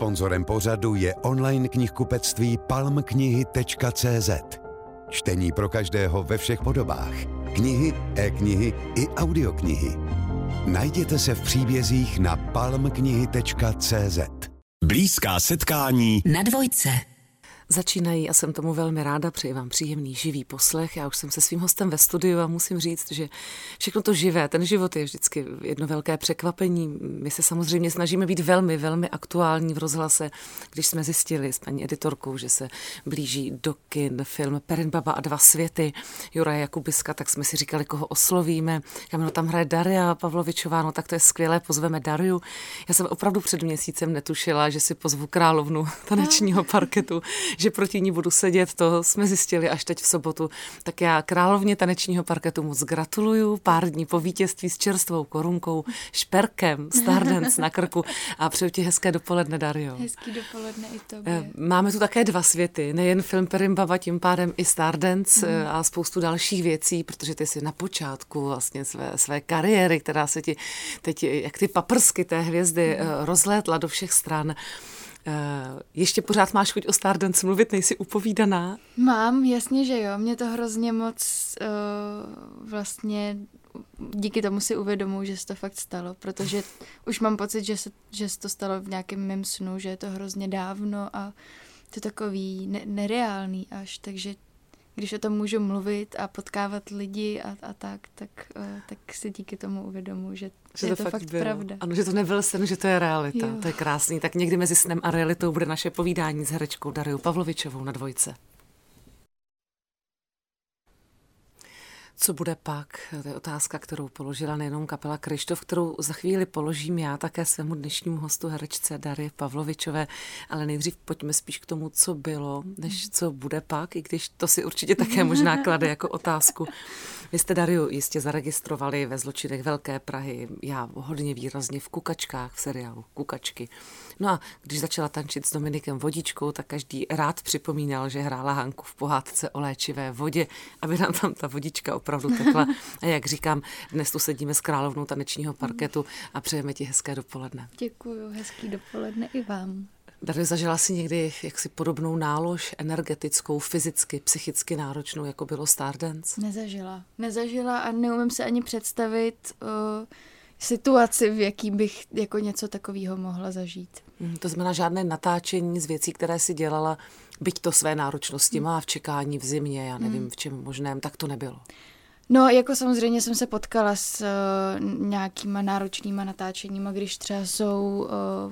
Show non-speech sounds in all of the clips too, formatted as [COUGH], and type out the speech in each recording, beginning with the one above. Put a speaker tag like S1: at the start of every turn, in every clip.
S1: Sponzorem pořadu je online knihkupectví palmknihy.cz. Čtení pro každého ve všech podobách. Knihy, e-knihy i audioknihy. Najděte se v příbězích na palmknihy.cz.
S2: Blízká setkání
S3: Na dvojce.
S4: Začínají a jsem tomu velmi ráda, přeji vám příjemný živý poslech. Já už jsem se svým hostem ve studiu a musím říct, že všechno to živé, ten život je vždycky jedno velké překvapení. My se samozřejmě snažíme být velmi, velmi aktuální v rozhlase, když jsme zjistili s paní editorkou, že se blíží do kin film Baba a dva světy Jura Jakubiska, tak jsme si říkali, koho oslovíme. Já tam hraje Daria Pavlovičová, no tak to je skvělé, pozveme Dariu. Já jsem opravdu před měsícem netušila, že si pozvu královnu [LAUGHS] tanečního parketu, že proti ní budu sedět, to jsme zjistili až teď v sobotu. Tak já královně tanečního parketu moc gratuluju, pár dní po vítězství s čerstvou korunkou, šperkem, Stardance na krku a přeju ti hezké dopoledne, Dario.
S5: Hezký dopoledne i tobě.
S4: Eh, máme tu také dva světy, nejen film Perimbaba, tím pádem i Stardance mm. a spoustu dalších věcí, protože ty jsi na počátku vlastně své, své kariéry, která se ti teď, jak ty paprsky té hvězdy mm. rozlétla do všech stran. Eh, ještě pořád máš chuť o Stardance mluvit, nejsi upovídaná?
S5: Mám, jasně, že jo. Mě to hrozně moc uh, vlastně díky tomu si uvědomuji, že se to fakt stalo, protože už mám pocit, že se, že se to stalo v nějakém mém snu, že je to hrozně dávno a to je takový ne- nereálný až, takže když o tom můžu mluvit a potkávat lidi a, a tak, tak, uh, tak si díky tomu uvědomuji, že, že je to, to fakt, pravda.
S4: Ano, že to nebyl sen, že to je realita. Jo. To je krásný. Tak někdy mezi snem a realitou bude naše povídání s herečkou Dariou Pavlovičovou na dvojce. Co bude pak? To je otázka, kterou položila nejenom kapela Krištof, kterou za chvíli položím já také svému dnešnímu hostu herečce Dary Pavlovičové, ale nejdřív pojďme spíš k tomu, co bylo, než co bude pak, i když to si určitě také možná klade jako otázku. Vy jste Dariu jistě zaregistrovali ve zločinech Velké Prahy, já hodně výrazně v Kukačkách, v seriálu Kukačky. No a když začala tančit s Dominikem Vodičkou, tak každý rád připomínal, že hrála Hanku v pohádce o léčivé vodě, aby nám tam ta vodička opravdu tekla. [LAUGHS] A jak říkám, dnes tu sedíme s královnou tanečního parketu a přejeme ti hezké dopoledne.
S5: Děkuji, hezký dopoledne i vám.
S4: Tady zažila si někdy jaksi podobnou nálož energetickou, fyzicky, psychicky náročnou, jako bylo Stardance?
S5: Nezažila. Nezažila a neumím se ani představit uh, situaci, v jaký bych jako něco takového mohla zažít.
S4: Hmm, to znamená žádné natáčení z věcí, které si dělala, byť to své náročnosti hmm. má v čekání v zimě, já nevím hmm. v čem možném, tak to nebylo.
S5: No, jako samozřejmě jsem se potkala s uh, nějakýma náročnýma natáčeníma, když třeba jsou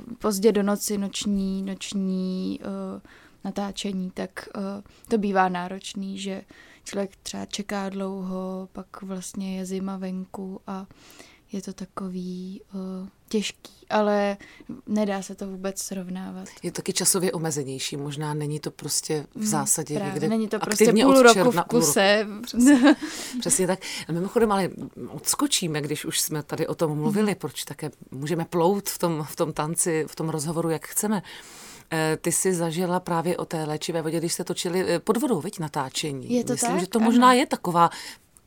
S5: uh, pozdě do noci noční, noční uh, natáčení, tak uh, to bývá náročný, že člověk třeba čeká dlouho, pak vlastně je zima venku a je to takový uh, těžký, ale nedá se to vůbec srovnávat.
S4: Je to taky časově omezenější, možná není to prostě v hmm, zásadě
S5: Právě,
S4: někde
S5: Není to prostě půl roku v kuse. Půl roku.
S4: Přesně, [LAUGHS] přesně tak. A mimochodem, ale odskočíme, když už jsme tady o tom mluvili, hmm. proč také můžeme plout v tom, v tom tanci, v tom rozhovoru, jak chceme. Eh, ty jsi zažila právě o té léčivé vodě, když jste točili eh, pod vodou, veď natáčení.
S5: Je to
S4: Myslím,
S5: tak?
S4: že to možná ano. je taková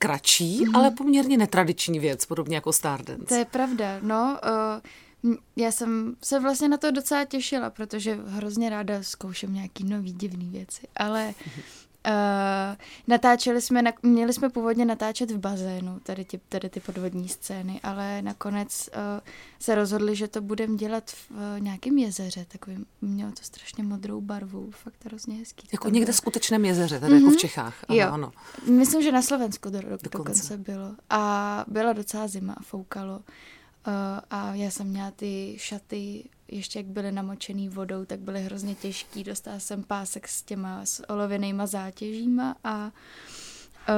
S4: kratší, mm. ale poměrně netradiční věc, podobně jako Stardance.
S5: To je pravda, no. Uh, já jsem se vlastně na to docela těšila, protože hrozně ráda zkouším nějaký nový divný věci, ale. [LAUGHS] Uh, natáčeli jsme, na, měli jsme původně natáčet v bazénu, tady, ty, tady ty podvodní scény, ale nakonec uh, se rozhodli, že to budeme dělat v uh, nějakém jezeře, takovým, mělo to strašně modrou barvu, fakt hrozně hezký.
S4: Jako někde bylo. skutečném jezeře, tady mm-hmm. jako v mhm. Čechách.
S5: Ano, jo. ano. Myslím, že na Slovensku do, do, dokonce. dokonce bylo. A byla docela zima a foukalo. Uh, a já jsem měla ty šaty ještě jak byly namočený vodou, tak byly hrozně těžký. Dostala jsem pásek s těma s olověnýma zátěžíma a Uh,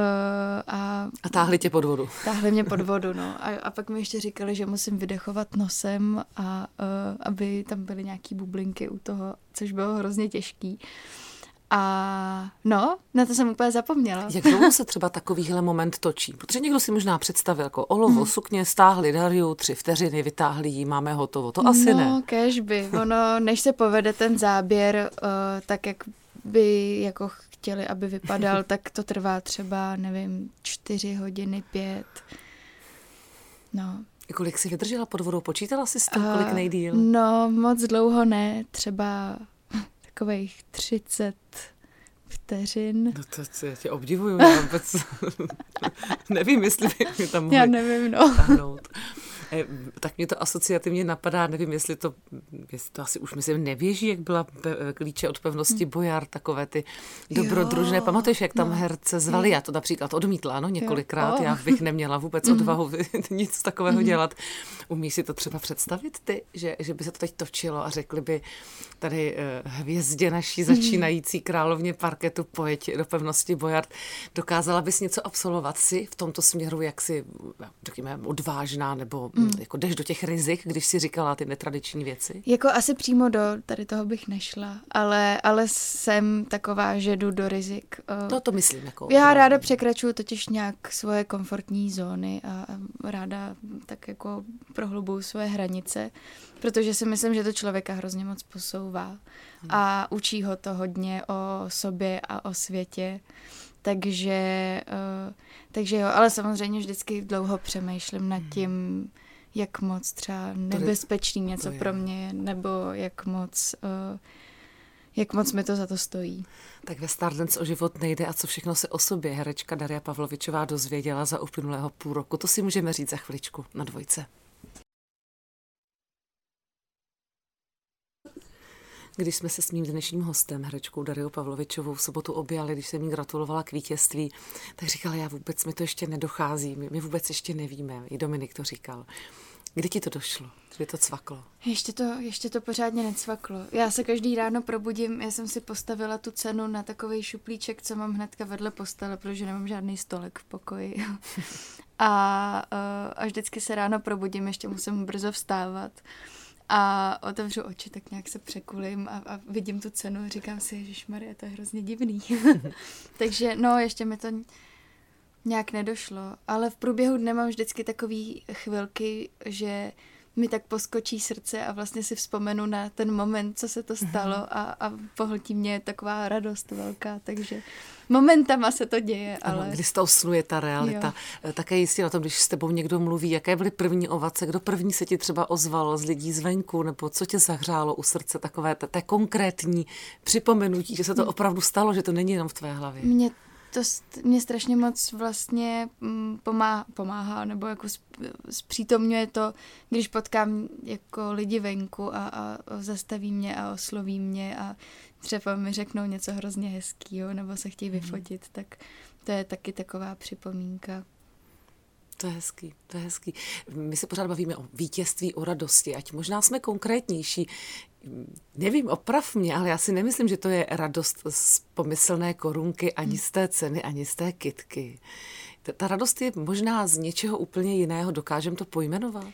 S4: a, a táhli tě pod vodu.
S5: Táhli mě pod [LAUGHS] vodu, no. A, a pak mi ještě říkali, že musím vydechovat nosem a uh, aby tam byly nějaký bublinky u toho, což bylo hrozně těžký. Uh, a no, na to jsem úplně zapomněla.
S4: Jak dlouho se třeba takovýhle moment točí? Protože někdo si možná představil jako olovo, mm. sukně, stáhli Dariu, tři vteřiny, vytáhli ji, máme hotovo. To asi
S5: no,
S4: ne.
S5: No, kežby. Ono, než se povede ten záběr, uh, tak jak by jako chtěli, aby vypadal, [LAUGHS] tak to trvá třeba, nevím, čtyři hodiny, pět. No,
S4: Kolik jsi vydržela pod vodou? Počítala jsi s tím, kolik nejdíl?
S5: No, moc dlouho ne, třeba takových 30 vteřin.
S4: No to, to já tě obdivuju, já vůbec [LAUGHS] nevím, jestli by mi tam mohli
S5: Já nevím, no.
S4: tahnout. Eh, tak mě to asociativně napadá, nevím, jestli to, jestli to asi už myslím nevěží, jak byla pe- klíče od pevnosti Bojar, takové ty dobrodružné.
S5: Jo,
S4: Pamatuješ, jak tam
S5: no.
S4: herce zvali? Já to například odmítla, no několikrát, já bych [LAUGHS] neměla vůbec odvahu [LAUGHS] nic takového dělat. Umíš si to třeba představit ty, že, že by se to teď točilo a řekli by tady eh, hvězdě naší začínající královně parketu pojeď do pevnosti Bojard. Dokázala bys něco absolvovat si v tomto směru, jak si, řekněme, odvážná nebo mm. jako jdeš do těch rizik, když si říkala ty netradiční věci?
S5: Jako asi přímo do tady toho bych nešla, ale, ale jsem taková, že jdu do rizik.
S4: No to myslím. Jako
S5: Já
S4: opravdu.
S5: ráda překračuju totiž nějak svoje komfortní zóny a ráda tak jako prohlubuju svoje hranice, protože si myslím, že to člověka hrozně moc posouvá a učí ho to hodně o sobě a o světě. Takže, eh, takže jo, ale samozřejmě vždycky dlouho přemýšlím nad tím, jak moc třeba nebezpečný něco
S4: je.
S5: pro mě nebo jak moc, eh, jak moc mi to za to stojí.
S4: Tak ve Stardance o život nejde a co všechno se o sobě herečka Daria Pavlovičová dozvěděla za uplynulého půl roku. To si můžeme říct za chviličku na dvojce. Když jsme se s mým dnešním hostem, herečkou Dariou Pavlovičovou, v sobotu objali, když jsem jí gratulovala k vítězství, tak říkala, já vůbec mi to ještě nedochází, my, my vůbec ještě nevíme. I Dominik to říkal. Kdy ti to došlo? Kdy to cvaklo?
S5: Ještě to, ještě to pořádně necvaklo. Já se každý ráno probudím, já jsem si postavila tu cenu na takový šuplíček, co mám hnedka vedle postele, protože nemám žádný stolek v pokoji. [LAUGHS] A, uh, a vždycky se ráno probudím, ještě musím brzo vstávat. A otevřu oči, tak nějak se překulím a, a vidím tu cenu a říkám si, že Maria, to je hrozně divný. [LAUGHS] Takže no, ještě mi to nějak nedošlo, ale v průběhu dne mám vždycky takový chvilky, že mi tak poskočí srdce a vlastně si vzpomenu na ten moment, co se to stalo a, a pohltí mě taková radost velká, takže momentama se to děje,
S4: Ano,
S5: ale...
S4: kdy z toho ta realita. Jo. Také jistě na tom, když s tebou někdo mluví, jaké byly první ovace, kdo první se ti třeba ozval z lidí zvenku, nebo co tě zahřálo u srdce, takové té konkrétní připomenutí, že se to opravdu stalo, že to není jenom v tvé hlavě.
S5: Mě to mě strašně moc vlastně mm, pomáhá, pomáhá nebo jako zpřítomňuje to, když potkám jako lidi venku a, a zastaví mě a osloví mě a třeba mi řeknou něco hrozně hezkýho nebo se chtějí vyfotit, tak to je taky taková připomínka.
S4: To je hezký, to je hezký. My se pořád bavíme o vítězství, o radosti, ať možná jsme konkrétnější. Nevím, oprav mě, ale já si nemyslím, že to je radost z pomyslné korunky, ani z té ceny, ani z té kitky. Ta, radost je možná z něčeho úplně jiného. Dokážeme to pojmenovat?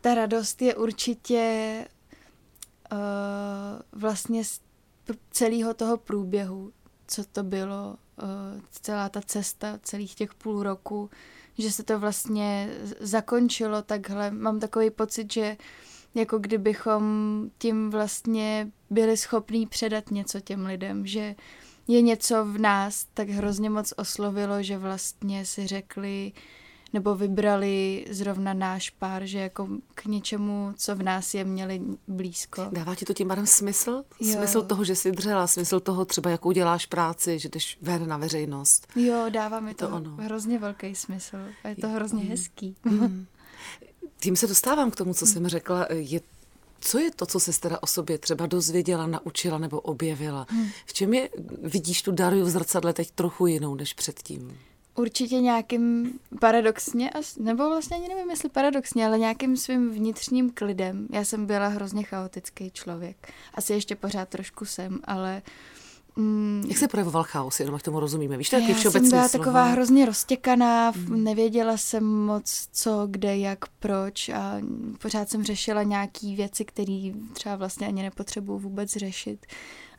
S5: Ta radost je určitě uh, vlastně z celého toho průběhu, co to bylo, uh, celá ta cesta, celých těch půl roku, že se to vlastně zakončilo takhle. Mám takový pocit, že jako kdybychom tím vlastně byli schopní předat něco těm lidem, že je něco v nás tak hrozně moc oslovilo, že vlastně si řekli, nebo vybrali zrovna náš pár, že jako k něčemu, co v nás je, měli blízko.
S4: Dává ti to tím pádem smysl?
S5: Jo.
S4: Smysl toho, že jsi dřela, smysl toho třeba, jakou děláš práci, že jdeš ven na veřejnost.
S5: Jo, dává mi to,
S4: To ono.
S5: hrozně velký smysl a je to hrozně hezký. [LAUGHS]
S4: Tím se dostávám k tomu, co jsem řekla. Je, co je to, co se teda o sobě třeba dozvěděla, naučila nebo objevila? V čem je, vidíš tu Dariu v zrcadle teď trochu jinou než předtím?
S5: Určitě nějakým paradoxně, nebo vlastně ani nevím, jestli paradoxně, ale nějakým svým vnitřním klidem. Já jsem byla hrozně chaotický člověk. Asi ještě pořád trošku jsem, ale... Mm,
S4: Jak se projevoval chaos, jenom ať tomu rozumíme? Víš, to je
S5: já
S4: taky
S5: jsem
S4: všeobecný
S5: byla
S4: slovo.
S5: taková hrozně roztěkaná, mm. nevěděla jsem moc co, kde, jak, proč a pořád jsem řešila nějaký věci, které třeba vlastně ani nepotřebuju vůbec řešit.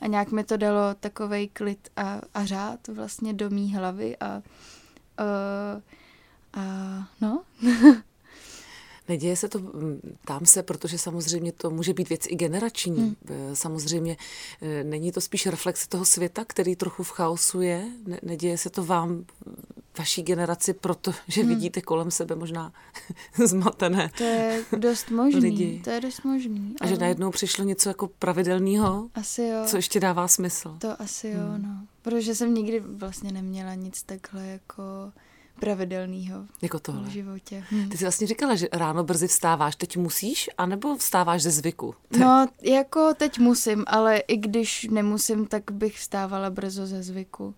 S5: A nějak mi to dalo takovej klid a, a řád vlastně do mý hlavy a, uh, a no. [LAUGHS]
S4: Neděje se to, mm, tam se, protože samozřejmě to může být věc i generační. Hmm. Samozřejmě eh, není to spíš reflexe toho světa, který trochu v chaosu je? Ne, neděje se to vám vaší generaci, protože [LAUGHS] hmm. vidíte kolem sebe možná [LAUGHS] zmatené
S5: To je dost [LAUGHS] možný.
S4: lidi.
S5: To je dost možný.
S4: A že najednou přišlo něco jako pravidelného,
S5: Asi jo.
S4: co ještě dává smysl.
S5: To asi jo,
S4: Hmm.
S5: no. Protože jsem nikdy vlastně neměla nic takhle jako pravidelného
S4: Jako
S5: v
S4: tohle.
S5: životě. Hm.
S4: Ty jsi vlastně říkala, že ráno brzy vstáváš. Teď musíš, anebo vstáváš ze zvyku?
S5: No, jako teď musím, ale i když nemusím, tak bych vstávala brzo ze zvyku.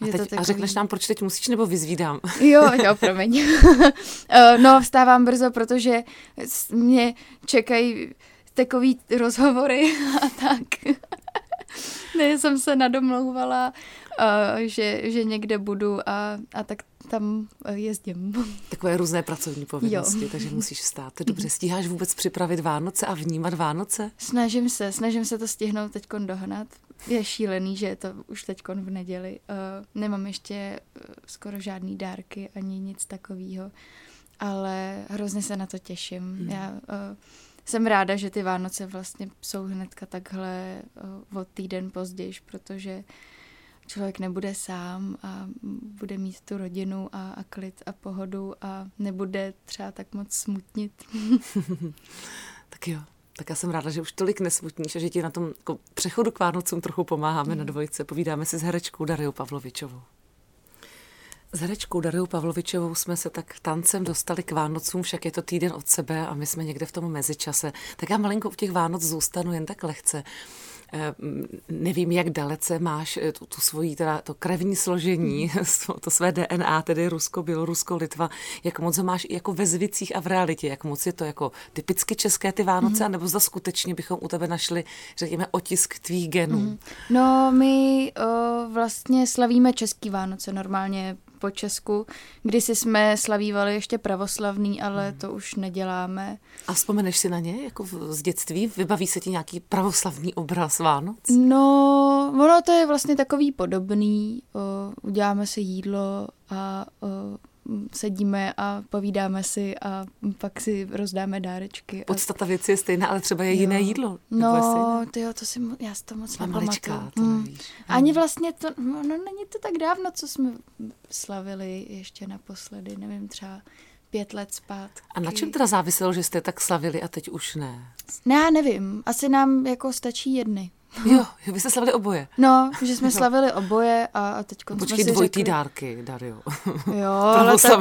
S4: A, teď,
S5: to
S4: a
S5: takový-
S4: řekneš nám, proč teď musíš, nebo vyzvídám? [LAUGHS]
S5: Jo, jo, promiň. [LAUGHS] Eh, no, vstávám brzo, protože mě čekají takový rozhovory [LAUGHS] a tak. ne, jsem se nadomlouvala, uh, že, že někde budu a, a tak tam eh, jezdím. [LAUGHS]
S4: Takové různé pracovní povinnosti,
S5: Jo.
S4: takže musíš vstát. [LAUGHS] Dobře. Stíháš vůbec připravit Vánoce a vnímat Vánoce?
S5: Snažím se, snažím se to stihnout teď dohnat. Je šílený, že je to už teď v neděli. Uh, nemám ještě uh, skoro žádný dárky ani nic takového, ale hrozně se na to těším.
S4: Hmm.
S5: Já uh, jsem ráda, že ty Vánoce vlastně jsou hnedka takhle uh, o týden později, protože člověk nebude sám a bude mít tu rodinu a, a klid a pohodu a nebude třeba tak moc smutnit. [LAUGHS]
S4: Tak jo. Tak já jsem ráda, že už tolik nesmutníš a že ti na tom jako přechodu k Vánocům trochu pomáháme na dvojce. Povídáme si s herečkou Dariou Pavlovičovou. S herečkou Dariou Pavlovičovou jsme se tak tancem dostali k Vánocům, však je to týden od sebe a my jsme někde v tom mezičase. Tak já malinko u těch Vánoc zůstanu jen tak lehce. Eh, Nevím, jak dalece máš eh, tu, tu svoji, teda to krevní složení, [LAUGHS] to své DNA, tedy Rusko, Bělorusko, Litva, jak moc ho máš i jako ve zvicích a v realitě, jak moc je to jako typicky české ty Vánoce, mm. nebo zda skutečně bychom u tebe našli, řekněme, otisk tvých genů. Mm.
S5: No, my o, vlastně slavíme český Vánoce normálně po Česku. Kdysi jsme slavívali ještě pravoslavný, ale to už neděláme.
S4: A vzpomeneš si na ně, jako v- z dětství? Vybaví se ti nějaký pravoslavný obraz Vánoc?
S5: No, ono to je vlastně takový podobný. O, uděláme si jídlo a o, sedíme a povídáme si a pak si rozdáme dárečky. A,
S4: Podstata věci je stejná, ale třeba je jiné
S5: Jo.
S4: jídlo. nebo je stejné?
S5: No, ty jo, to si, mo- já si to moc nepamatuju. Hmm.
S4: nevíš.
S5: Ani vlastně to, no, no není to tak dávno, co jsme slavili ještě naposledy, nevím, třeba pět let zpátky.
S4: A na čem teda záviselo, že jste tak slavili a teď už ne?
S5: Ne, já nevím, asi nám jako stačí jedny.
S4: Jo, jo vy jste slavili oboje.
S5: No, že jsme slavili oboje a, a teď jsme
S4: Počkej,
S5: si
S4: dvojitý
S5: řekli,
S4: dárky, Dario.
S5: Jo, [LAUGHS] ale tak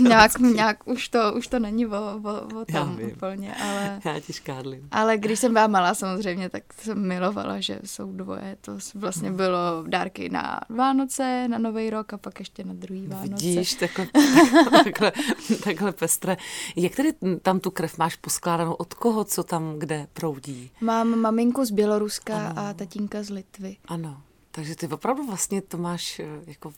S5: nějak, nějak už, to, už to není o, o, o
S4: Já
S5: tom
S4: vím.
S5: úplně, ale... [LAUGHS]
S4: Já ti škádlím.
S5: Ale když jsem byla malá samozřejmě, tak jsem milovala, že jsou dvoje. To vlastně
S4: Hmm.
S5: bylo dárky na Vánoce, na Nový rok a pak ještě na druhý Vánoce.
S4: Vidíš, takhle, [LAUGHS] takhle, takhle pestré. Jak tedy tam tu krev máš poskládanou? Od koho, co tam kde proudí?
S5: Mám maminku z Běloruska
S4: Ano.
S5: a tatínka z Litvy.
S4: Ano, takže ty opravdu vlastně to máš eh, jako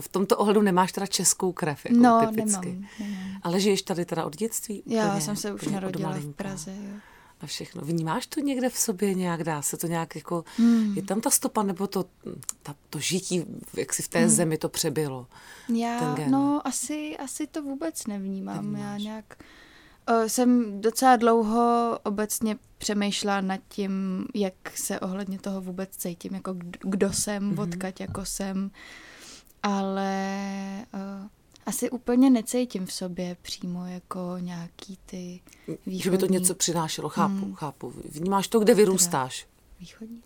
S4: v tomto ohledu nemáš teda českou krev, jako
S5: no,
S4: typicky.
S5: nemám, nemám.
S4: Ale žiješ tady teda od dětství?
S5: Já
S4: úplně,
S5: jsem se už narodila v. Praze. Jo.
S4: A všechno. Vnímáš to někde v sobě nějak? Dá se to nějak jako...
S5: Hmm.
S4: Je tam ta stopa, nebo to, ta, to žití, jak si v té zemi to přebylo?
S5: Já, no, asi, asi to vůbec nevnímám. Já
S4: Nevnímáš.
S5: nějak... O, jsem docela dlouho obecně přemýšlela nad tím, jak se ohledně toho vůbec cítím, jako kdo, jsem,
S4: Mhm.
S5: mm-hmm. odkaď jako jsem, ale o, asi úplně necítím v sobě přímo jako nějaký ty východní...
S4: Že by to něco přinášelo, chápu,
S5: Hmm.
S4: chápu. Vnímáš to, kde vyrůstáš?
S5: Východní?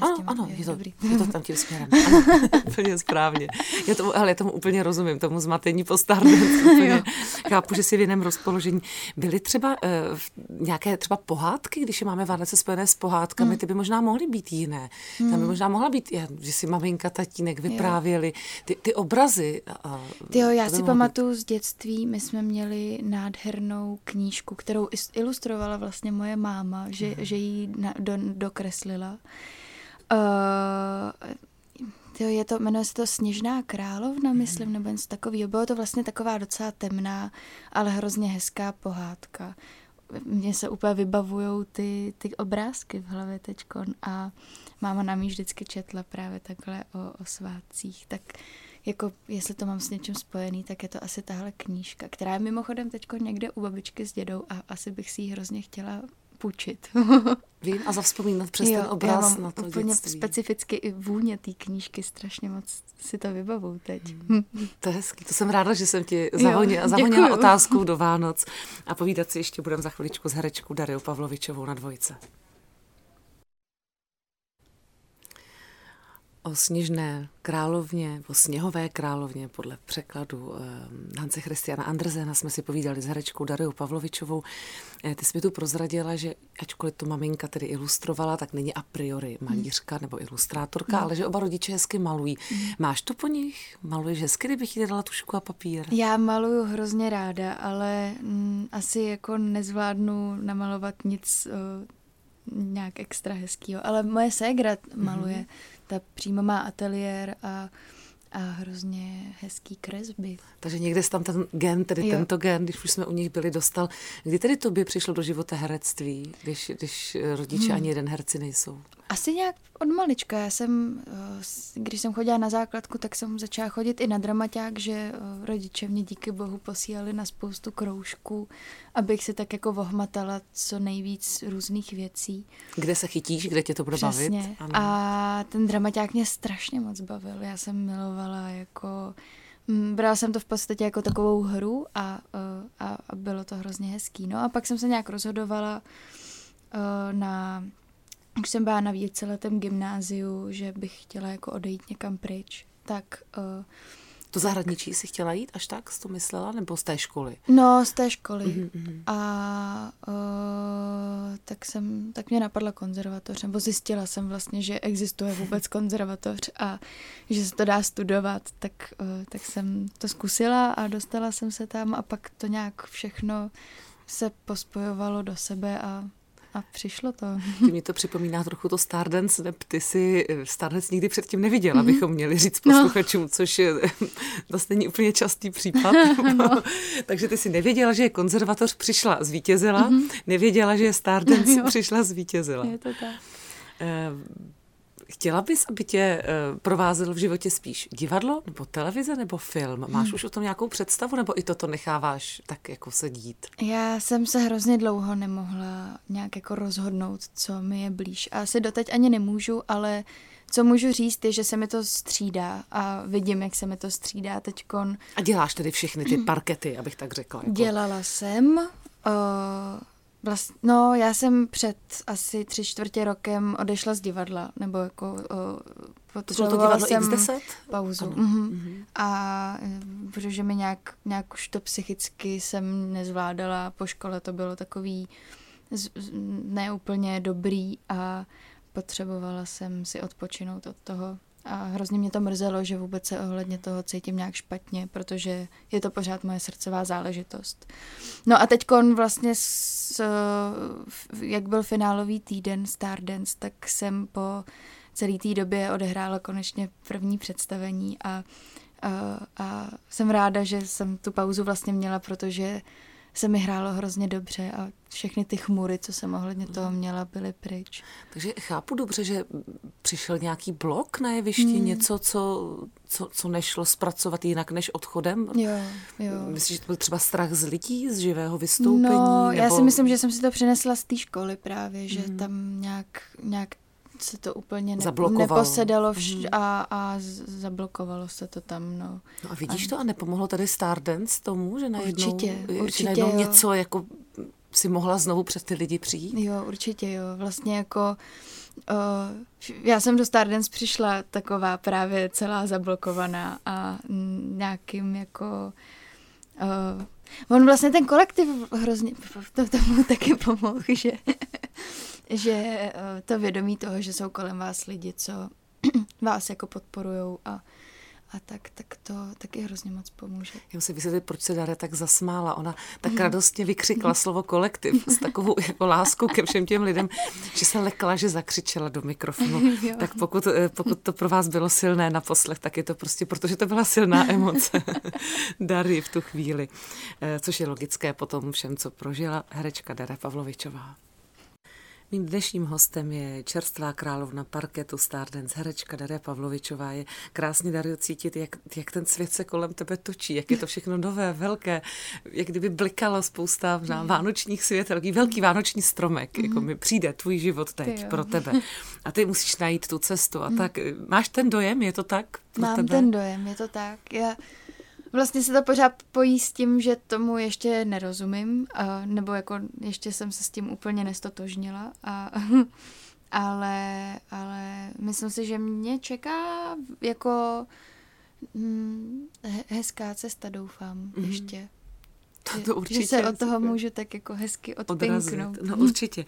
S4: Ano,
S5: Jasně,
S4: ano,
S5: je,
S4: je to,
S5: dobrý.
S4: je to tam tím směrem. [LAUGHS] Ano, úplně správně. Já tomu, ale já tomu úplně rozumím, tomu zmatení po starnec. [LAUGHS] Úplně chápu, že si v jiném rozpoložení. Byly třeba uh, nějaké třeba pohádky, když je máme Vánoce spojené s pohádkami, ty by možná mohly být jiné. Tam by možná mohla být, já, že si maminka, tatínek vyprávěli ty, ty obrazy. A,
S5: Ty jo, já si
S4: mohlo být-
S5: pamatuju z dětství, my jsme měli nádhernou knížku, kterou ilustrovala vlastně moje máma, že, že ji na, do, dokreslila. Uh, jo, je to, jmenuje se to Sněžná královna, myslím, nebo něco takového. Bylo to vlastně taková docela temná, ale hrozně hezká pohádka. Mně se úplně vybavujou ty, ty obrázky v hlavě teďkon a máma nám ji vždycky četla právě takhle o, o svátcích. Tak jako jestli to mám s něčím spojený, tak je to asi tahle knížka, která je mimochodem teď někde u babičky s dědou a asi bych si ji hrozně chtěla půjčit. [LAUGHS]
S4: Vím a zavzpomínat přes jo, ten obraz já mám na to
S5: úplně
S4: dětství.
S5: specificky i vůně té knížky, strašně moc si to vybavu teď.
S4: Hmm. To je hezký, to jsem ráda, že jsem ti zahonila, zahonila otázku do Vánoc a povídat si ještě budeme za chviličku s herečkou Dariou Pavlovičovou na dvojce. O sněžné královně, o sněhové královně podle překladu eh, Hance Christiana Andrzena jsme si povídali s herečkou Dariou Pavlovičovou. Eh, ty jsi mi tu prozradila, že ačkoliv to maminka tedy ilustrovala, tak není a priori malířka nebo ilustrátorka, hmm. ale že oba rodiče hezky malují. Hmm. Máš to po nich? Maluješ hezky, kdybych jí dala tušku a papír?
S5: Já maluju hrozně ráda, ale mm, asi jako nezvládnu namalovat nic uh, nějak extra hezkýho. Ale moje ségra maluje. Hmm ta přímo má ateliér a a hrozně hezký kresby.
S4: Takže někde tam ten gen, tedy jo. tento gen, když už jsme u nich byli, dostal. Kdy tedy tobě přišlo do života herectví, když, když rodiče hmm. ani jeden herci nejsou?
S5: Asi nějak od malička. Já jsem, eh, když jsem chodila na základku, tak jsem začala chodit i na dramaťák, že eh, rodiče mě díky bohu posílali na spoustu kroužků, abych si tak jako vohmatala co nejvíc různých věcí.
S4: Kde se chytíš, kde tě to bude Přesně. bavit?
S5: Ano. A ten dramaťák mě strašně moc bavil. Já jsem milovala jako... Mm, brala jsem to v podstatě jako takovou hru a, eh, a, a bylo to hrozně hezký. No a pak jsem se nějak rozhodovala na už jsem byla na víceletém gymnáziu, že bych chtěla jako odejít někam pryč, tak...
S4: To zahraničí si chtěla jít až tak, jsi to myslela, nebo z té školy?
S5: No, z té školy. Mm-hmm. A uh, tak jsem, tak mě napadla konzervatoř, nebo zjistila jsem vlastně, že existuje vůbec konzervatoř a že se to dá studovat, tak, uh, tak jsem to zkusila a dostala jsem se tam a pak to nějak všechno se pospojovalo do sebe a a přišlo to.
S4: Ty mi to připomíná trochu to Stardance, ne? ty si eh, Stardance nikdy předtím neviděla, mm-hmm. bychom měli říct no. posluchačům, no. což je [LAUGHS] vlastně není úplně častý případ. [LAUGHS] no. [LAUGHS] Takže ty si nevěděla, že je konzervatoř, přišla, zvítězila, mm-hmm. nevěděla, že je Stardance, no, přišla, zvítězila.
S5: Je to tak.
S4: Uh, Chtěla bys, aby tě uh, provázel v životě spíš divadlo, nebo televize, nebo film? Máš hmm. už o tom nějakou představu, nebo i toto necháváš tak jako se dít?
S5: Já jsem se hrozně dlouho nemohla nějak jako rozhodnout, co mi je blíž. A asi doteď ani nemůžu, ale co můžu říct je, že se mi to střídá a vidím, jak se mi to střídá teďkon.
S4: A děláš tedy všechny ty parkety, abych tak řekla? Jako...
S5: Dělala jsem. Uh, Vlast, no, já jsem před asi tři čtvrtě rokem odešla z divadla, nebo jako
S4: uh, to divadlo jsem X10?
S5: pauzu. Ano. Mm-hmm. Mm-hmm. A eh, protože mi nějak, nějak už to psychicky jsem nezvládala, po škole to bylo takový z, neúplně dobrý a potřebovala jsem si odpočinout od toho a hrozně mě to mrzelo, že vůbec se ohledně toho cítím nějak špatně, protože je to pořád moje srdcová záležitost. No a teď vlastně, s, jak byl finálový týden Stardance, tak jsem po celé té době odehrála konečně první představení a, a, a jsem ráda, že jsem tu pauzu vlastně měla, protože se mi hrálo hrozně dobře a všechny ty chmury, co jsem ohledně toho měla, byly pryč.
S4: Takže chápu dobře, že přišel nějaký blok na jevišti, hmm. něco, co, co, co nešlo zpracovat jinak než odchodem?
S5: Jo, jo.
S4: Myslíš, že to byl třeba strach z lidí, z živého vystoupení?
S5: No, nebo... já si myslím, že jsem si to přinesla z té školy právě, že hmm. tam nějak, nějak se to úplně ne, neposedalo vš- mm. a, a zablokovalo se to tam. No,
S4: no a vidíš a... to a nepomohlo tady Stardance tomu, že najednou,
S5: určitě, určitě
S4: najednou něco jako si mohla znovu před ty lidi přijít?
S5: Jo, určitě jo. Vlastně jako uh, já jsem do Stardance přišla taková právě celá zablokovaná a nějakým jako uh, On vlastně ten kolektiv hrozně to tomu taky pomohl, že že eh, to vědomí toho, že jsou kolem vás lidi, co [CLEARS THROAT] vás jako podporujou a a tak, tak to taky hrozně moc pomůže.
S4: Já musím vysvětlit, proč se Dara tak zasmála. Ona tak mhm. radostně vykřikla slovo kolektiv s takovou jako láskou ke všem těm lidem, že se lekla, že zakřičela do mikrofonu. [LAUGHS] tak pokud, eh, pokud to pro vás bylo silné na poslech, tak je to prostě, protože to byla silná emoce [LAUGHS] Dary v tu chvíli. Eh, což je logické po tom všem, co prožila herečka Dara Pavlovičová. Mým dnešním hostem je čerstvá královna parketu Stardance, herečka Daria Pavlovičová. Je krásně Dario cítit, jak, jak ten svět se kolem tebe točí, jak je to všechno nové, velké, jak kdyby blikalo spousta na vánočních světel, velký, velký vánoční stromek, mm. jako mi přijde tvůj život teď pro tebe. A ty musíš najít tu cestu. A mm. tak máš ten dojem, je to tak?
S5: Pro Mám tebe? ten dojem, je to tak. Já Vlastně se to pořád pojí s tím, že tomu ještě nerozumím, a, nebo jako ještě jsem se s tím úplně nestotožnila, a, [LAUGHS] ale, ale myslím si, že mě čeká jako hm, hezká cesta, doufám, mm-hmm. ještě.
S4: To, to určitě.
S5: Že se od toho můžu tak jako hezky odpinknout.
S4: No určitě.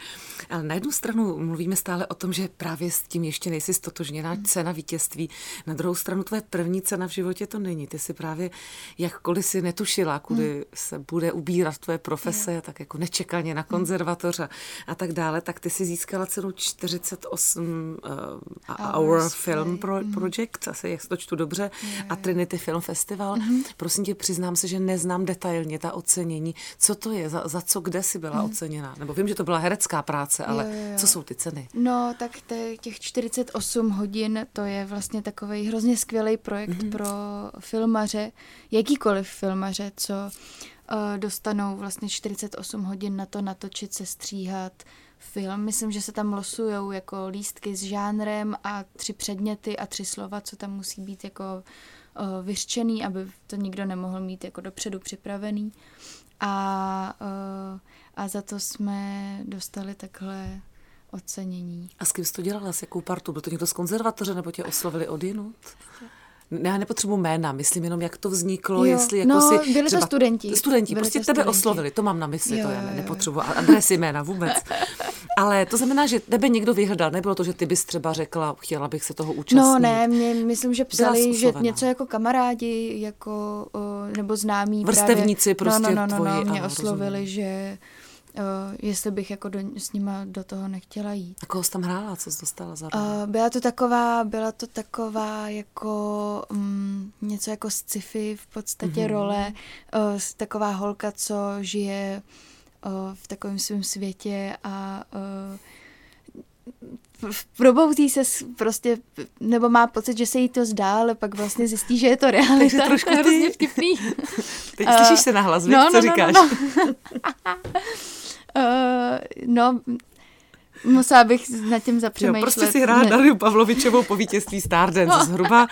S4: Ale na jednu stranu mluvíme stále o tom, že právě s tím ještě nejsi stotožněná hmm. cena vítězství. Na druhou stranu tvoje první cena v životě to není. Ty si právě, jakkoliv si netušila, kudy hmm. se bude ubírat tvoje profese, hmm. tak jako nečekaně na konzervatoř a, a tak dále, tak ty si získala cenu 48 uh, Hour Film pro, hmm. Project, asi jak to čtu dobře, hmm. a Trinity Film Festival. Hmm. Prosím tě, přiznám se, že neznám detailně ta ocenění. Co to je? Za, za co, kde jsi byla hmm. oceněna? Nebo vím, že to byla herecká práce, ale jo, jo, co jsou ty ceny?
S5: No, tak těch 48 hodin, to je vlastně takový hrozně skvělý projekt hmm. pro filmaře, jakýkoliv filmaře, co uh, dostanou vlastně 48 hodin na to natočit, se stříhat, film. Myslím, že se tam losujou jako lístky s žánrem a tři předměty a tři slova, co tam musí být jako uh, vyřčený, aby to nikdo nemohl mít jako dopředu připravený. A, uh, a za to jsme dostali takhle ocenění.
S4: A s kým jsi to dělala? S jakou partu? Byl to někdo z konzervatoře nebo tě oslovili odinut? Já nepotřebuji jména, myslím jenom, jak to vzniklo, jo, jestli jako
S5: no,
S4: si
S5: byli třeba, to studenti.
S4: Studenti,
S5: byli
S4: prostě
S5: to
S4: tebe
S5: studenti.
S4: oslovili, to mám na mysli, jo, to já nepotřebuji adresy jména vůbec. [LAUGHS] Ale to znamená, že tebe někdo vyhledal, nebylo to, že ty bys třeba řekla, chtěla bych se toho účastnit.
S5: No ne, mě, myslím, že psali, že něco jako kamarádi, jako, nebo známí.
S4: Vrstevníci
S5: právě,
S4: prostě
S5: no, no, no, no,
S4: tvoji.
S5: No, mě ano, oslovili, rozumím. že Uh, jestli bych jako do, s nima do toho nechtěla jít.
S4: A koho jsi tam hrála? Co jsi dostala za
S5: uh, Byla to taková, byla to taková jako um, něco jako sci-fi v podstatě mm-hmm. role. Uh, taková holka, co žije uh, v takovém svém světě a probouzí se prostě, nebo má pocit, že se jí to zdá, ale pak vlastně zjistí, že je to realita.
S4: Takže trošku [LAUGHS]
S5: to hrozně vtipný. [LAUGHS]
S4: Teď uh, slyšíš se na hlas, no, co
S5: no,
S4: říkáš?
S5: No, no. [LAUGHS] Uh, no, musela bych nad tím zapřemýšlet.
S4: Jo, prostě si hrát Dariu Pavlovičovou po vítězství Stardance no. zhruba,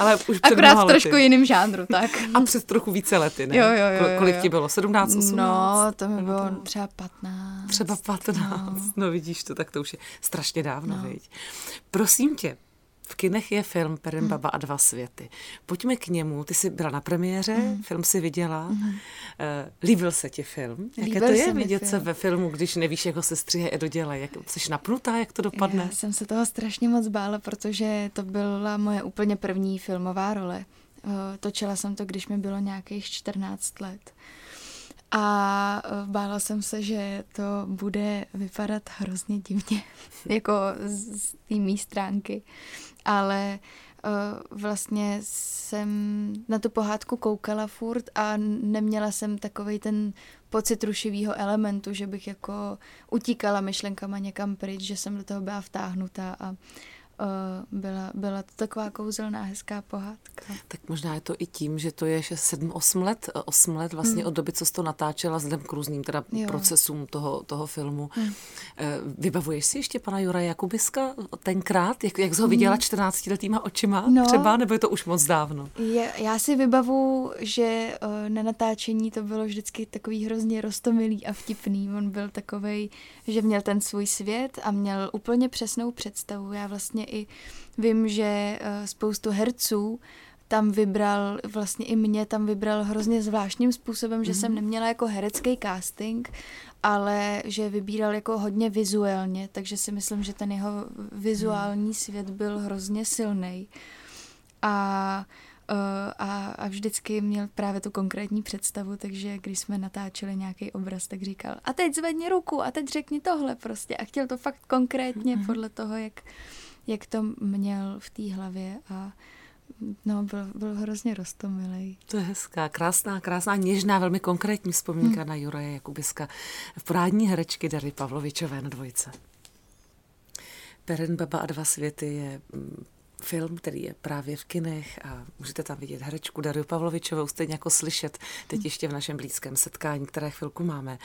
S4: ale už před
S5: Akorát v trošku jiným žánru, tak.
S4: A před trochu více lety, ne?
S5: Jo, jo, jo, jo.
S4: Kolik ti bylo? 17, 18?
S5: No, to mi bylo třeba 15.
S4: Třeba 15, no. no vidíš to, tak to už je strašně dávno, no. viď? Prosím tě, v kinech je film Perem Baba a dva světy. Pojďme k němu. Ty jsi byla na premiéře, mm. film si viděla. Mm. Uh, líbil se ti film? Jaké líbil to je vidět film. se ve filmu, když nevíš, jak ho se střihe a dodělá? Jak, jsi napnutá, jak to dopadne?
S5: Já jsem se toho strašně moc bála, protože to byla moje úplně první filmová role. Uh, točila jsem to, když mi bylo nějakých 14 let. A bála jsem se, že to bude vypadat hrozně divně, [LAUGHS] jako z, té mý stránky. Ale uh, vlastně jsem na tu pohádku koukala furt a neměla jsem takový ten pocit rušivého elementu, že bych jako utíkala myšlenkama někam pryč, že jsem do toho byla vtáhnutá a byla, byla to taková kouzelná, hezká pohádka.
S4: Tak možná je to i tím, že to je 7-8 let, 8 let vlastně hmm. od doby, co jsi to natáčela vzhledem k různým teda jo. procesům toho, toho filmu. Hmm. Vybavuješ si ještě pana Jura Jakubiska tenkrát, jak, jak jsi ho viděla 14 hmm. letýma očima no, třeba, nebo je to už moc dávno?
S5: Je, já si vybavu, že na natáčení to bylo vždycky takový hrozně rostomilý a vtipný. On byl takovej, že měl ten svůj svět a měl úplně přesnou představu. Já vlastně i vím, že eh, spoustu herců tam vybral, vlastně i mě tam vybral hrozně zvláštním způsobem, mm-hmm. že jsem mhm. neměla jako herecký casting, ale že vybíral jako hodně vizuálně, takže si myslím, že ten jeho vizuální mm. svět byl hrozně silný. A Uh, a, a vždycky měl právě tu konkrétní představu, takže když jsme natáčeli nějaký obraz, tak říkal, a teď zvedni ruku a teď řekni tohle prostě. A chtěl to fakt konkrétně mm-hmm. podle toho, jak, jak to měl v té hlavě a No, byl, byl hrozně rostomilej.
S4: To je hezká, krásná, krásná, něžná, velmi konkrétní vzpomínka hmm. na Juraje Jakubiska v porádní herečky Dary Pavlovičové na dvojce. Perin Baba a dva světy je mm, film, který je právě v kinech a můžete tam vidět herečku Dariu Pavlovičovou, stejně jako slyšet teď ještě v našem blízkém setkání, které chvilku máme.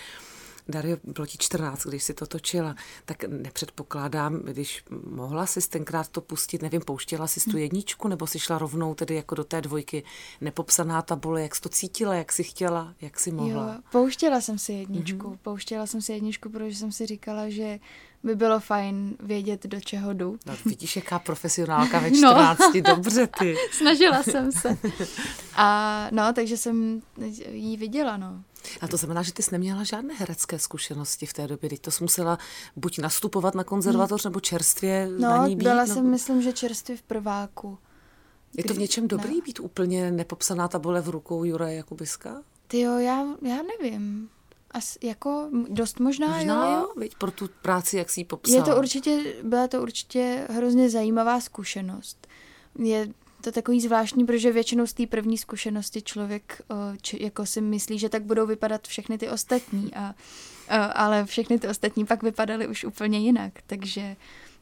S4: Dario, bylo ti 14, když si to točila, tak nepředpokládám, když mohla si tenkrát to pustit, nevím, pouštěla si tu hm. jedničku, nebo si šla rovnou tedy jako do té dvojky nepopsaná tabule, jak jsi to cítila, jak si chtěla, jak si mohla?
S5: Jo, pouštěla jsem si jedničku, mm-hmm. pouštěla jsem si jedničku, protože jsem si říkala, že by bylo fajn vědět, do čeho jdu.
S4: No, vidíš, jaká profesionálka ve 14, [LAUGHS] no. dobře ty. [LAUGHS]
S5: Snažila jsem se. A no, takže jsem jí viděla, no.
S4: A to znamená, že ty jsi neměla žádné herecké zkušenosti v té době, teď to jsi musela buď nastupovat na konzervatoř, nebo čerstvě
S5: no,
S4: na ní být?
S5: byla
S4: no.
S5: jsem, myslím, že čerstvě v prváku.
S4: Je to v něčem dobrý no. být úplně nepopsaná tabule v rukou Juraje Jakubiska?
S5: Ty jo, já, já nevím. As, jako dost možná,
S4: možná
S5: jo.
S4: jo. Veď pro tu práci, jak si ji popsal.
S5: Je to určitě, byla to určitě hrozně zajímavá zkušenost. Je to takový zvláštní, protože většinou z té první zkušenosti člověk či, jako si myslí, že tak budou vypadat všechny ty ostatní, a, a, ale všechny ty ostatní pak vypadaly už úplně jinak, takže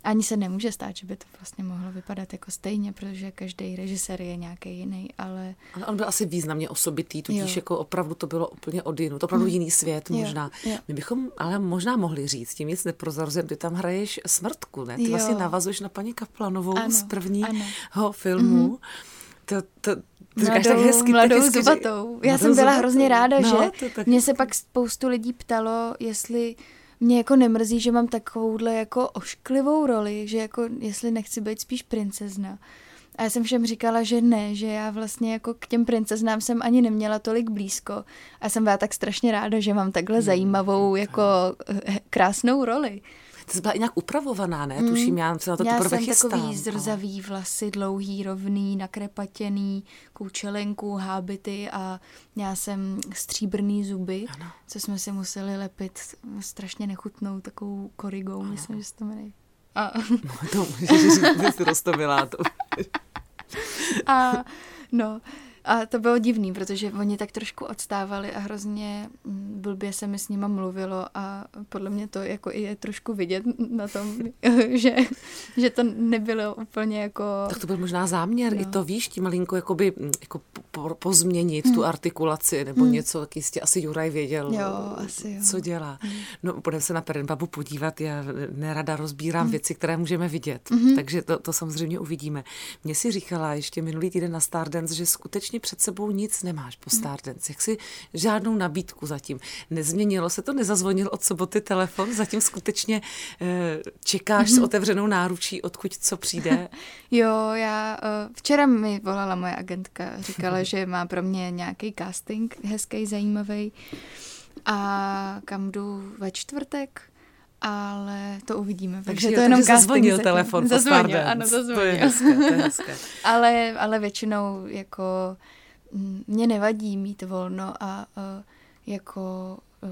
S5: ani se nemůže stát, že by to vlastně mohlo vypadat jako stejně, protože každý režisér je nějaký jiný, ale...
S4: Ale on byl asi významně osobitý, tudíž jo. jako opravdu to bylo úplně odinu, to opravdu mm. jiný svět možná. Jo, jo. My bychom ale možná mohli říct, tím nic neprozorzujem, ty tam hraješ smrtku, ne? Ty jo. vlastně navazuješ na paní Kaplanovou ano, z prvního ano. filmu. Mm-hmm. To, to,
S5: to mladou, tak hezky, mladou hezky, zubatou. Já jsem byla zubatou. hrozně ráda, no, že tak... mě se pak spoustu lidí ptalo, jestli mě jako nemrzí, že mám takovouhle jako ošklivou roli, že jako jestli nechci být spíš princezna. A já jsem všem říkala, že ne, že já vlastně jako k těm princeznám jsem ani neměla tolik blízko. A jsem byla tak strašně ráda, že mám takhle hmm. zajímavou, jako eh, krásnou roli.
S4: Ty jsi byla nějak upravovaná, ne? Mm. Tuším, já se na to
S5: já
S4: teprve
S5: jsem chystám. takový zrzavý vlasy, dlouhý, rovný, nakrepatěný, koučelenku, hábity a já jsem stříbrný zuby, ano. co jsme si museli lepit strašně nechutnou takovou korigou, ano. myslím, že se to jmenuje.
S4: A... No, to můžeš říct, rostomilá to. [LAUGHS]
S5: a no, a to bylo divný, protože oni tak trošku odstávali a hrozně mm, blbě se mi s nima mluvilo a podle mě to jako i je trošku vidět na tom, [LAUGHS] že, že to nebylo úplně jako...
S4: Tak to byl možná záměr, no. i to víš, tím malinko jakoby, mm, jako po, pozměnit hmm. tu artikulaci nebo hmm. něco, tak jistě asi Juraj věděl,
S5: jo, asi jo.
S4: co dělá. Hmm. No, budeme se na Perenbabu podívat, já nerada rozbírám hmm. věci, které můžeme vidět, hmm. takže to, to samozřejmě uvidíme. Mě si říkala ještě minulý týden na Stardance, že skutečně vlastně před sebou nic nemáš po Stardance. Jak si žádnou nabídku zatím. Nezměnilo se to, nezazvonil od soboty telefon, zatím skutečně eh, čekáš s mhm. otevřenou náručí, odkud co přijde? [LAUGHS]
S5: jo, já eh, včera mi volala moje agentka, říkala, [LAUGHS] že má pro mě nějaký casting hezký, zajímavý. A kam jdu ve čtvrtek? Ale to uvidíme. Takže, takže to je jenom
S4: takže zazvonil telefon
S5: zazvonil, ano, zazvonil. To je
S4: hezké, to je hezké. [LAUGHS]
S5: ale, ale většinou jako mm, mě nevadí mít volno a uh, jako uh,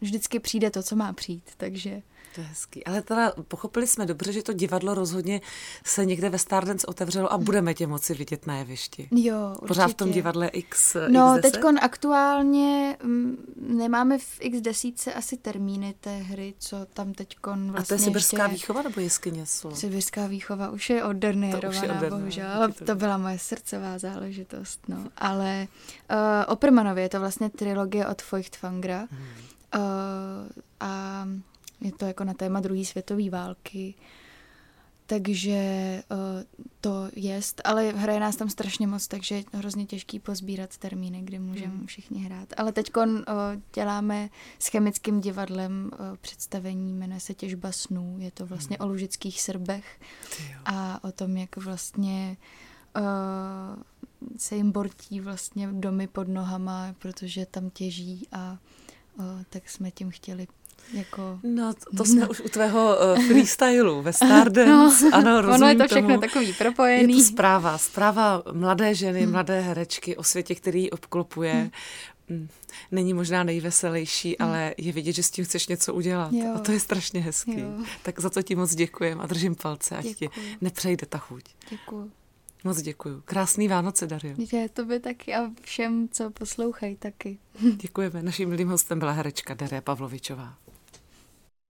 S5: vždycky přijde to, co má přijít, takže
S4: to je hezký. Ale teda pochopili jsme dobře, že to divadlo rozhodně se někde ve Stardance otevřelo a budeme tě moci vidět na jevišti.
S5: Jo, určitě.
S4: Pořád v tom divadle X
S5: No, teď aktuálně m, mm, nemáme v X10 asi termíny té hry, co tam teď vlastně
S4: A to je vlastně Sibirská ještě... výchova nebo jeskyně slo?
S5: Sibirská výchova už je odernérovaná, bohužel. To, byla moje srdcová záležitost, no. Ale uh, o Permanově je to vlastně trilogie od Feuchtwangera. Hmm. Uh, a je to jako na téma druhé světové války. Takže uh, to jest, ale hraje nás tam strašně moc, takže je hrozně těžký pozbírat termíny, kdy můžeme hmm. všichni hrát. Ale teď uh, děláme s chemickým divadlem uh, představení, jmenuje se Těžba snů. Je to vlastně hmm. o lužických srbech a o tom, jak vlastně uh, se jim bortí vlastně domy pod nohama, protože tam těží a uh, tak jsme tím chtěli jako...
S4: No, to, to jsme už u tvého uh, freestylu ve Stardance. [LAUGHS] No, ano, rozumím
S5: Ono je to všechno
S4: tomu.
S5: takový propojený.
S4: Je to zpráva, zpráva mladé ženy, hmm. mladé herečky o světě, který ji obklopuje. Hmm. Mm, není možná nejveselější, hmm. ale je vidět, že s tím chceš něco udělat. Jo. A to je strašně hezký. Jo. Tak za to ti moc děkujem a držím palce, ať ti nepřejde ta chuť.
S5: Děkuji.
S4: Moc děkuji. Krásný Vánoce, Dario.
S5: Je, to by taky a všem, co poslouchají, taky.
S4: Děkujeme. Naším milým hostem byla herečka Daria Pavlovičová.